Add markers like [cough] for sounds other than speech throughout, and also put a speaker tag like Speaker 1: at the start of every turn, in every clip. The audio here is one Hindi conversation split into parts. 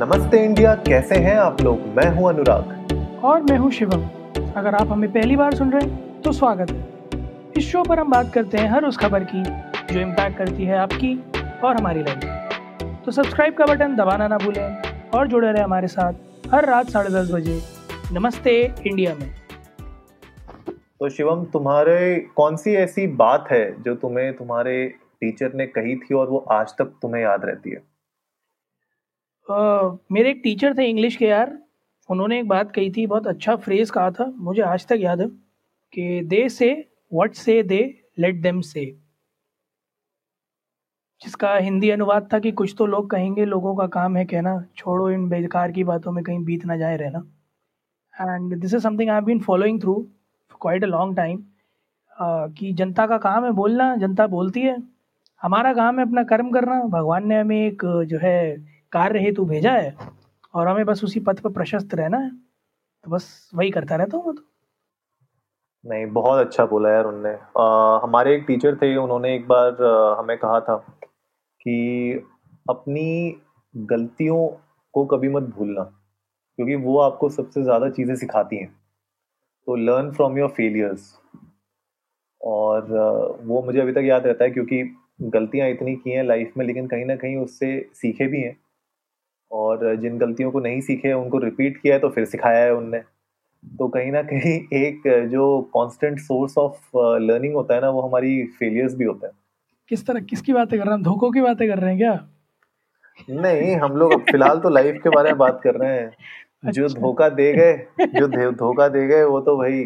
Speaker 1: नमस्ते इंडिया कैसे हैं आप लोग? मैं हूँ अनुराग।
Speaker 2: और मैं हूँ शिवम। अगर आप हमें पहली बार सुन रहे हैं तो स्वागत है। इस शो पर हम बात करते हैं हर उस खबर की जो इम्पैक्ट करती है आपकी और हमारी लाइफ तो सब्सक्राइब का बटन दबाना ना भूलें और जुड़े रहे हमारे साथ हर रात साढ़े दस बजे। नमस्ते इंडिया में।
Speaker 1: तो शिवम तुम्हारे कौन सी ऐसी बात है जो तुम्हें तुम्हारे टीचर ने कही थी और वो आज तक तुम्हें याद रहती है?
Speaker 2: मेरे एक टीचर थे इंग्लिश के यार। उन्होंने एक बात कही थी, बहुत अच्छा फ्रेज कहा था, मुझे आज तक याद है, कि दे से वट से दे लेट देम से जिसका हिंदी अनुवाद था कि कुछ तो लोग कहेंगे, लोगों का काम है कहना, छोड़ो इन बेकार की बातों में कहीं बीत ना जाए रहना। And this is something I been following through quite a long time कि जनता का काम है बोलना, जनता बोलती है। हमारा काम है अपना कर्म करना, भगवान ने हमें एक, जो है कार्य हेतु भेजा है और हमें बस उसी पथ पर प्रशस्त रहना है। तो बस वही करता रहता हूँ मैं तो।
Speaker 1: नहीं बहुत अच्छा बोला यार उनने। हमारे एक टीचर थे उन्होंने एक बार आ, हमें कहा था कि अपनी गलतियों को कभी मत भूलना क्योंकि वो आपको सबसे ज़्यादा चीज़ें सिखाती हैं। तो लर्न फ्रॉम योर फेलियर्स और आ, वो मुझे अभी तक याद रहता है क्योंकि गलतियाँ इतनी की हैं लाइफ में लेकिन कहीं ना कहीं उससे सीखे भी हैं। और जिन गलतियों को नहीं सीखे उनको रिपीट किया है तो फिर सिखाया है उनने। तो कहीं ना कहीं एक जो कांस्टेंट सोर्स ऑफ़ लर्निंग होता है ना वो हमारी फेलियर्स भी होता है।
Speaker 2: किस तरह किसकी बातें कर रहे हैं? धोखों की बातें कर रहे हैं क्या?
Speaker 1: नहीं हम लोग फ़िलहाल तो लाइफ के बारे में बात कर रहे हैं। जो अच्छा। धोखा दे गए जो धोखा दे गए वो तो भाई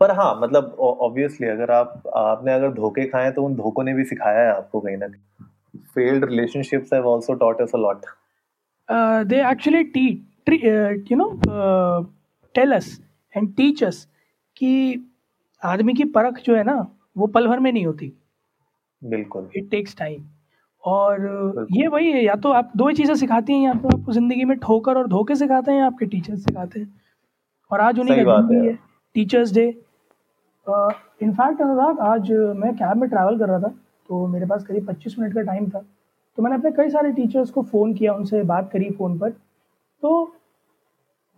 Speaker 1: पर हाँ मतलब ऑब्वियसली अगर आप आपने अगर धोखे खाए तो उन धोखों ने भी सिखाया है आपको कहीं ना कहीं। Failed relationships have also taught us a lot
Speaker 2: they actually T you know tell us and teach us कि आदमी की परख जो है ना वो पल भर में नहीं होती।
Speaker 1: बिल्कुल।
Speaker 2: इट टेक्स टाइम और ये वही है या तो आप दो ही चीज़ें सिखाती हैं या तो आपको ज़िंदगी में ठोकर और धोखे सिखाते हैं या आपके टीचर्स सिखाते हैं। और आज उन्हीं का दिन है। टीचर्स डे इनफैक्ट अनुराग आज मैं कैब में ट्रैवल कर रहा था। तो मेरे पास करीब पच्चीस मिनट का टाइम था। तो मैंने अपने कई सारे टीचर्स को फ़ोन किया, उनसे बात करी फ़ोन पर। तो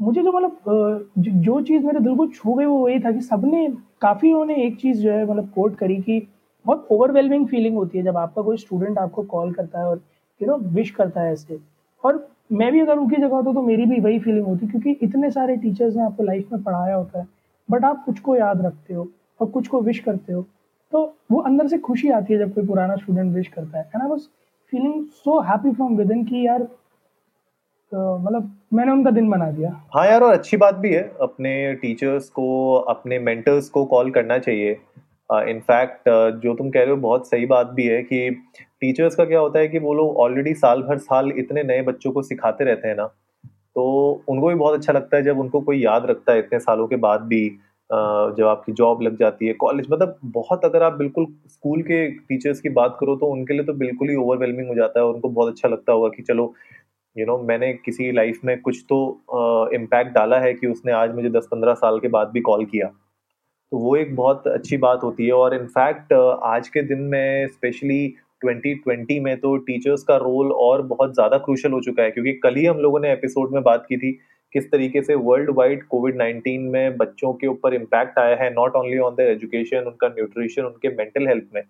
Speaker 2: मुझे जो मतलब जो चीज़ मेरे दिल को छू गई वो यही था कि सबने, काफ़ी उन्होंने एक चीज़ जो है मतलब कोट करी कि बहुत ओवरवेलमिंग फीलिंग होती है जब आपका कोई स्टूडेंट आपको कॉल करता है और यू नो विश करता है ऐसे। और मैं भी अगर उनकी जगह होता तो मेरी भी वही फीलिंग होती क्योंकि इतने सारे टीचर्स ने आपको लाइफ में पढ़ाया होता है। बट आप कुछ को याद रखते हो और कुछ को विश करते हो। तो वो अंदर से खुशी आती है जब कोई पुराना स्टूडेंट विश करता है। And I was feeling so happy from within कि यार मतलब मैंने उनका दिन बना दिया।
Speaker 1: हाँ यार और अच्छी बात भी है अपने टीचर्स को अपने मेंटर्स को कॉल करना चाहिए। इनफैक्ट uh, uh, जो तुम कह रहे हो बहुत सही बात भी है कि टीचर्स का क्या होता है कि वो लोग ऑलरेडी साल भर साल इतने नए बच्चों को सिखाते रहते हैं ना। तो उनको भी बहुत अच्छा लगता है जब उनको कोई याद रखता है इतने सालों के बाद भी। जब आपकी जॉब लग जाती है कॉलेज मतलब बहुत अगर आप बिल्कुल स्कूल के टीचर्स की बात करो तो उनके लिए तो बिल्कुल ही ओवरवेलमिंग हो जाता है और उनको बहुत अच्छा लगता होगा कि चलो यू you नो know, मैंने किसी लाइफ में कुछ तो इम्पैक्ट uh, डाला है कि उसने आज मुझे दस पंद्रह साल के बाद भी कॉल किया। तो वो एक बहुत अच्छी बात होती है और इनफैक्ट आज के दिन में स्पेशली 2020 में तो टीचर्स का रोल और बहुत ज़्यादा क्रूशल हो चुका है क्योंकि कल ही हम लोगों ने एपिसोड में बात की थी किस तरीके से वर्ल्ड वाइड कोविड 19 में बच्चों के ऊपर इम्पैक्ट आया है not only on the education उनका न्यूट्रिशन उनके मेंटल हेल्थ में।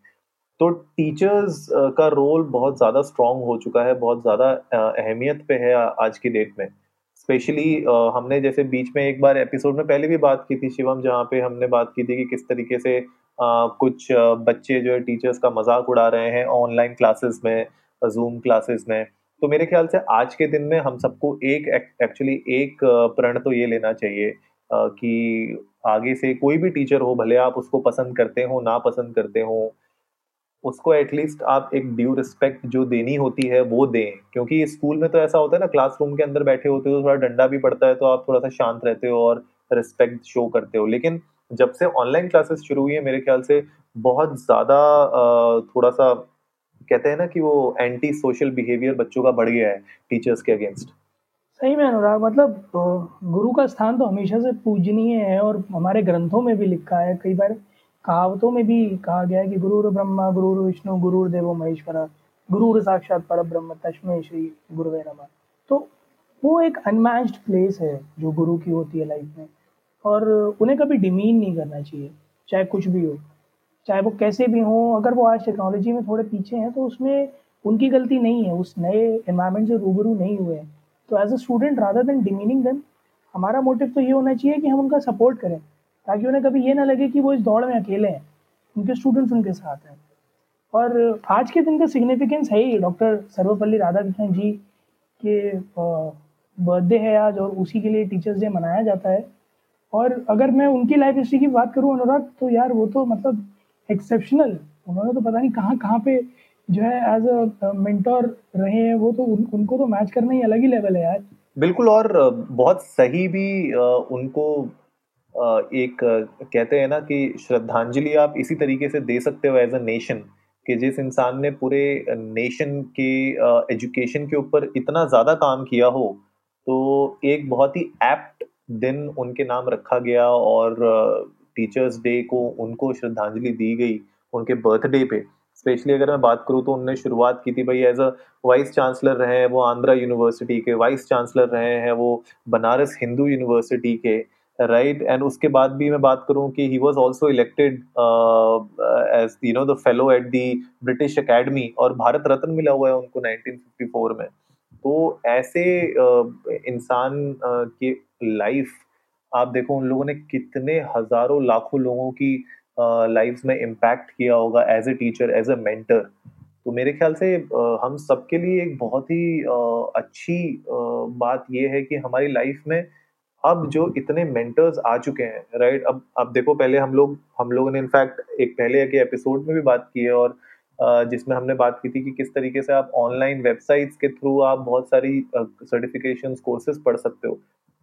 Speaker 1: तो टीचर्स का रोल बहुत ज़्यादा स्ट्रॉन्ग हो चुका है, बहुत ज़्यादा अहमियत पे है आज की डेट में। स्पेशली हमने जैसे बीच में एक बार एपिसोड में पहले भी बात की थी शिवम, जहाँ पे हमने बात की थी कि किस तरीके से कुछ बच्चे जो है टीचर्स का मज़ाक उड़ा रहे हैं ऑनलाइन क्लासेस में जूम क्लासेस में। तो मेरे ख्याल से आज के दिन में हम सबको एक एक्चुअली एक प्रण तो ये लेना चाहिए कि आगे से कोई भी टीचर हो, भले आप उसको पसंद करते हो, ना पसंद करते हो, उसको एटलीस्ट आप एक ड्यू रिस्पेक्ट जो देनी होती है, वो दें। क्योंकि स्कूल में तो ऐसा होता है ना क्लासरूम के अंदर बैठे होते हो, थोड़ा डंडा भी पड़ता है तो आप थोड़ा सा शांत रहते हो और रिस्पेक्ट शो करते हो। लेकिन जब से ऑनलाइन क्लासेस शुरू हुई है, मेरे ख्याल से बहुत ज़्यादा थोड़ा सा कहते हैं ना कि वो एंटी सोशल बिहेवियर बच्चों का बढ़ गया है टीचर्स के अगेंस्ट
Speaker 2: सही में अनुराग मतलब गुरु का स्थान तो हमेशा से पूजनीय है और हमारे ग्रंथों में भी लिखा है। कई बार कहावतों में भी कहा गया है कि गुरुर ब्रह्मा, गुरुर विष्णु, गुरुर देवो महेश्वरा, गुरुर साक्षात पर ब्रह्म तस्में श्री गुरुवे नमः। तो वो एक अनमैच्ड प्लेस है जो गुरु की होती है लाइफ में और उन्हें कभी डिमीन नहीं करना चाहिए, चाहे कुछ भी हो। चाहे वो कैसे भी हों, अगर वो आज टेक्नोलॉजी में थोड़े पीछे हैं तो उसमें उनकी गलती नहीं है। उस नए इन्वायरमेंट से रूबरू नहीं हुए हैं। तो as a student rather than demeaning them हमारा मोटिव तो ये होना चाहिए कि हम उनका सपोर्ट करें, ताकि उन्हें कभी ये ना लगे कि वो इस दौड़ में अकेले हैं। उनके स्टूडेंट्स उनके साथ हैं। और आज के दिन का सिग्निफिकेंस है ही डॉक्टर सर्वपल्ली राधाकृष्णन जी के बर्थडे है आज, और उसी के लिए टीचर्स डे मनाया जाता है। और अगर मैं उनकी लाइफ हिस्ट्री की बात करूँ, अनुराग तो यार वो तो मतलब एक्सेप्शनल उन्होंने तो पता नहीं कहाँ कहाँ पे जो है एज अ मेंटोर रहे हैं वो तो उन, उनको तो मैच करना ही अलग ही लेवल है यार।
Speaker 1: बिल्कुल और बहुत सही भी उनको एक कहते हैं ना कि श्रद्धांजलि आप इसी तरीके से दे सकते हो एज अ नेशन कि जिस इंसान ने पूरे नेशन के एजुकेशन के ऊपर इतना ज़्यादा काम किया हो तो एक बहुत ही एप्ट दिन उनके नाम रखा गया और टीचर्स डे को उनको श्रद्धांजलि दी गई उनके बर्थडे पे स्पेशली अगर मैं बात करूँ तो उन्होंने शुरुआत की थी भाई एज अ वाइस चांसलर रहे हैं वो आंध्रा यूनिवर्सिटी के वाइस चांसलर रहे हैं वो बनारस हिंदू यूनिवर्सिटी के राइट right? एंड उसके बाद भी मैं बात करूँ कि he was also elected as you know the fellow at the British academy और भारत रत्न मिला हुआ है उनको 1954 में तो ऐसे uh, इंसान uh, की लाइफ आप देखो उन लोगों ने कितने हज़ारों, लाखों लोगों की लाइफ में इम्पैक्ट किया होगा as a teacher as a mentor तो मेरे ख्याल से हम सबके लिए एक बहुत ही अच्छी बात यह है कि हमारी लाइफ में अब जो इतने मेंटर्स आ चुके हैं राइट अब अब देखो पहले हम लोग, हम लोगों ने इनफैक्ट एक पहले के एपिसोड में भी बात की है और जिसमें हमने बात की थी कि किस तरीके से आप ऑनलाइन वेबसाइट्स के थ्रू आप बहुत सारी सर्टिफिकेशन कोर्सेज पढ़ सकते हो।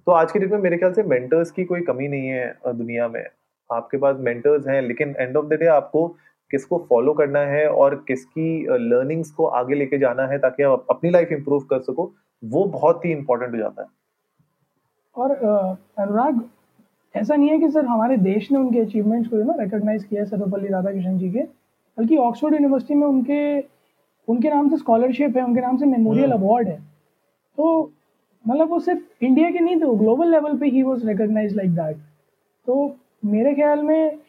Speaker 1: तो आज के डेट में मेरे ख्याल से मेंटर्स की कोई कमी नहीं है दुनिया में। आपके पास मेंटर्स हैं लेकिन एंड ऑफ़ द डे आपको किसको फॉलो करना है और किसकी लर्निंग्स को आगे लेके जाना है ताकि आप अपनी लाइफ इंप्रूव कर सको वो बहुत ही इंपॉर्टेंट हो जाता है।
Speaker 2: और अनुराग ऐसा नहीं है कि सर हमारे देश ने उनके अचीवमेंट्स को ना रिकॉग्नाइज किया है सर्वपल्ली राधाकृष्णन जी के बल्कि ऑक्सफोर्ड यूनिवर्सिटी में उनके उनके नाम से स्कॉलरशिप है उनके नाम से मेमोरियल अवार्ड है। तो मतलब वो सिर्फ़ इंडिया के नहीं थे ग्लोबल लेवल पे he was recognise like that तो मेरे ख्याल में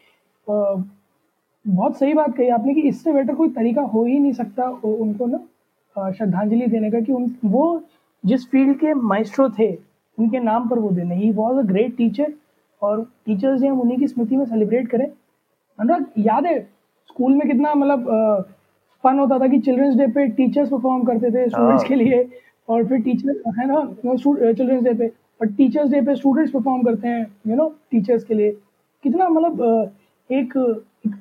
Speaker 2: बहुत सही बात कही आपने कि इससे बेटर कोई तरीका हो ही नहीं सकता उनको ना श्रद्धांजलि देने का कि उन वो जिस फ़ील्ड के माइस्ट्रो थे उनके नाम पर वो देने he was a great teacher और टीचर्स डे हम उन्हीं की स्मृति में सेलिब्रेट करें। अनुराग याद है स्कूल में कितना मतलब फन होता था कि चिल्ड्रंस डे पे टीचर्स परफॉर्म करते थे स्टूडेंट्स हाँ। के लिए? और फिर टीचर है ना चिल्ड्रंस डे पे? और टीचर्स डे पे स्टूडेंट्स परफॉर्म करते हैं यू नो टीचर्स के लिए। कितना मतलब एक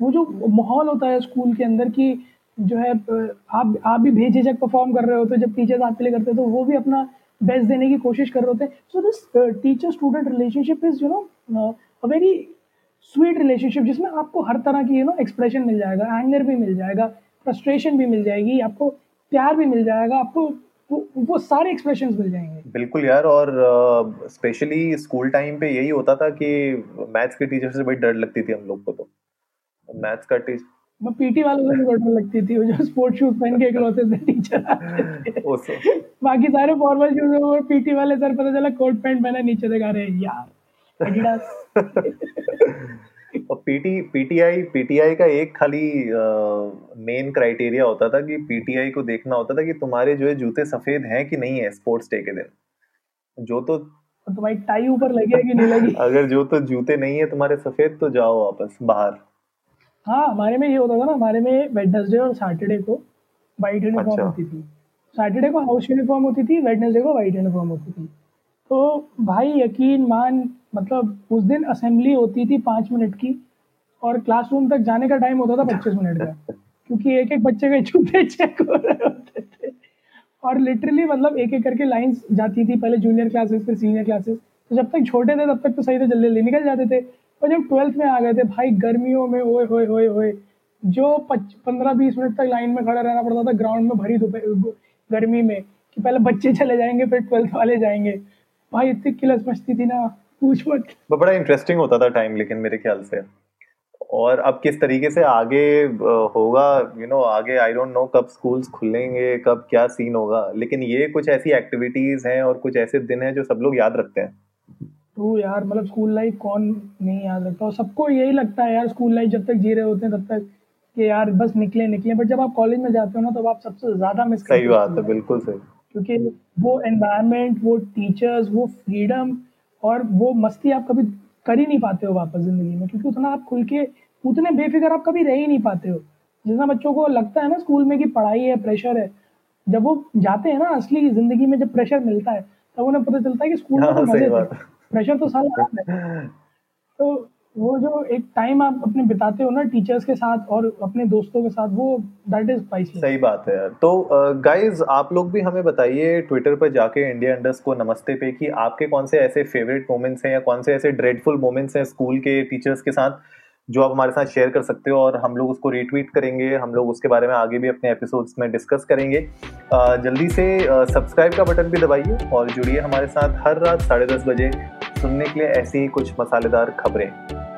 Speaker 2: वो जो माहौल होता है स्कूल के अंदर की जो है आप आप भी भेजे परफॉर्म कर रहे होते हैं, जब टीचर्स आपके लिए करते हैं तो वो भी अपना बेस्ट देने की कोशिश कर रहे होते हैं। So this teacher student relationship is you know a very sweet relationship जिसमें आपको हर तरह की यू नो एक्सप्रेशन मिल जाएगा एंगर भी मिल जाएगा फ्रस्ट्रेशन भी मिल जाएगी, आपको प्यार भी मिल जाएगा, आपको वो, वो सारे एक्सप्रेशंस मिल जाएँगे।
Speaker 1: बिल्कुल यार और स्पेशली स्कूल टाइम पे यही होता था कि मैथ्स के टीचर से बड़ी डर लगती थी हम लोग को तो। मैथ्स का टीचर
Speaker 2: मैं पीटी वालों से भी लगती थी वो जो स्पोर्ट शूज़ पहन के इकलौते थे टीचर बाकी सारे फॉर्मल शूज़ और पीटी वाले सर पता चला कोट पैंट पहना नीचे दिखा रहे यार [laughs]
Speaker 1: और पीटी पीटीआई पीटीआई का एक खाली मेन क्राइटेरिया होता था कि पीटीआई को देखना होता था कि तुम्हारे जो है जूते सफ़ेद हैं कि नहीं है स्पोर्ट्स डे के दिन। जो तो
Speaker 2: तुम्हारी टाई ऊपर लगी है कि नहीं लगी? [laughs]
Speaker 1: अगर जो तो जूते नहीं है तुम्हारे सफ़ेद तो जाओ वापस बाहर।
Speaker 2: हाँ हमारे में ये होता था ना हमारे में वेडनेसडे और सैटरडे को वाइट यूनिफॉर्म अच्छा। होती थी। सैटरडे को हाउस यूनिफॉर्म होती थी वेडनेसडे को वाइट यूनिफॉर्म होती थी। तो भाई यकीन मान मतलब उस दिन असेंबली होती थी पाँच मिनट की और क्लासरूम तक जाने का टाइम होता था पच्चीस मिनट का। क्योंकि एक एक बच्चे के जूते चेक हो रहे होते थे। और लिटरली मतलब एक एक करके लाइंस जाती थी, पहले जूनियर क्लासेस फिर सीनियर क्लासेस तो जब तक छोटे थे, तब तक तो सही थे जल्दी जल्दी निकल जाते थे। और जब ट्वेल्थ में आ गए थे, भाई गर्मियों में, ओए, होए होए होए, जो पंद्रह बीस मिनट तक लाइन में खड़ा रहना पड़ता था ग्राउंड में भरी दोपहर गर्मी में, कि पहले बच्चे चले जाएँगे, फिर ट्वेल्थ वाले जाएँगे। भाई इतनी किलस मचती थी ना। पूछ मत।
Speaker 1: बड़ा इंटरेस्टिंग होता था टाइम लेकिन मेरे ख्याल से। और अब किस तरीके से आगे होगा यू नो आगे आई डोंट नो कब स्कूल्स खुलेंगे कब क्या सीन होगा। लेकिन ये कुछ ऐसी एक्टिविटीज़ हैं और कुछ ऐसे दिन हैं जो सब लोग याद रखते हैं।
Speaker 2: तो यार मतलब स्कूल लाइफ कौन नहीं याद रखता? और सबको यही लगता है यार स्कूल लाइफ जब तक जी रहे होते हैं तब तक कि यार बस निकले निकले। बट जब आप कॉलेज में जाते हो ना तब आप सबसे ज़्यादा मिस
Speaker 1: सही बात है बिल्कुल सही।
Speaker 2: क्योंकि वो एनवायरनमेंट वो टीचर्स वो फ्रीडम और वो मस्ती आप कभी कर ही नहीं पाते हो वापस ज़िंदगी में क्योंकि उतना आप खुल के उतने बेफिक्र आप कभी रह ही नहीं पाते हो। जितना बच्चों को लगता है ना स्कूल में कि पढ़ाई है प्रेशर है जब वो जाते हैं ना असली ज़िंदगी में जब प्रेशर मिलता है तब उन्हें पता चलता है कि स्कूल में तो हाँ, मज़े थे। प्रेशर तो सारा [laughs] है। तो वो जो एक टाइम आप अपने बिताते हो ना टीचर्स के साथ और अपने दोस्तों के साथ, वो दैट इज़ प्राइसलेस
Speaker 1: सही बात है यार। तो गाइस आप लोग भी हमें बताइए ट्विटर पर जाके इंडिया अंडर्स को नमस्ते पे कि आपके कौन से ऐसे फेवरेट मोमेंट्स हैं या कौन से ऐसे ड्रेडफुल मोमेंट्स हैं स्कूल के टीचर्स के साथ जो आप हमारे साथ शेयर कर सकते हो और हम लोग उसको रीट्वीट करेंगे, हम लोग उसके बारे में आगे भी अपने एपिसोड्स में डिस्कस करेंगे। जल्दी से सब्सक्राइब का बटन भी दबाइए और जुड़िए हमारे साथ हर रात साढ़े दस बजे सुनने के लिए ऐसी ही कुछ मसालेदार खबरें।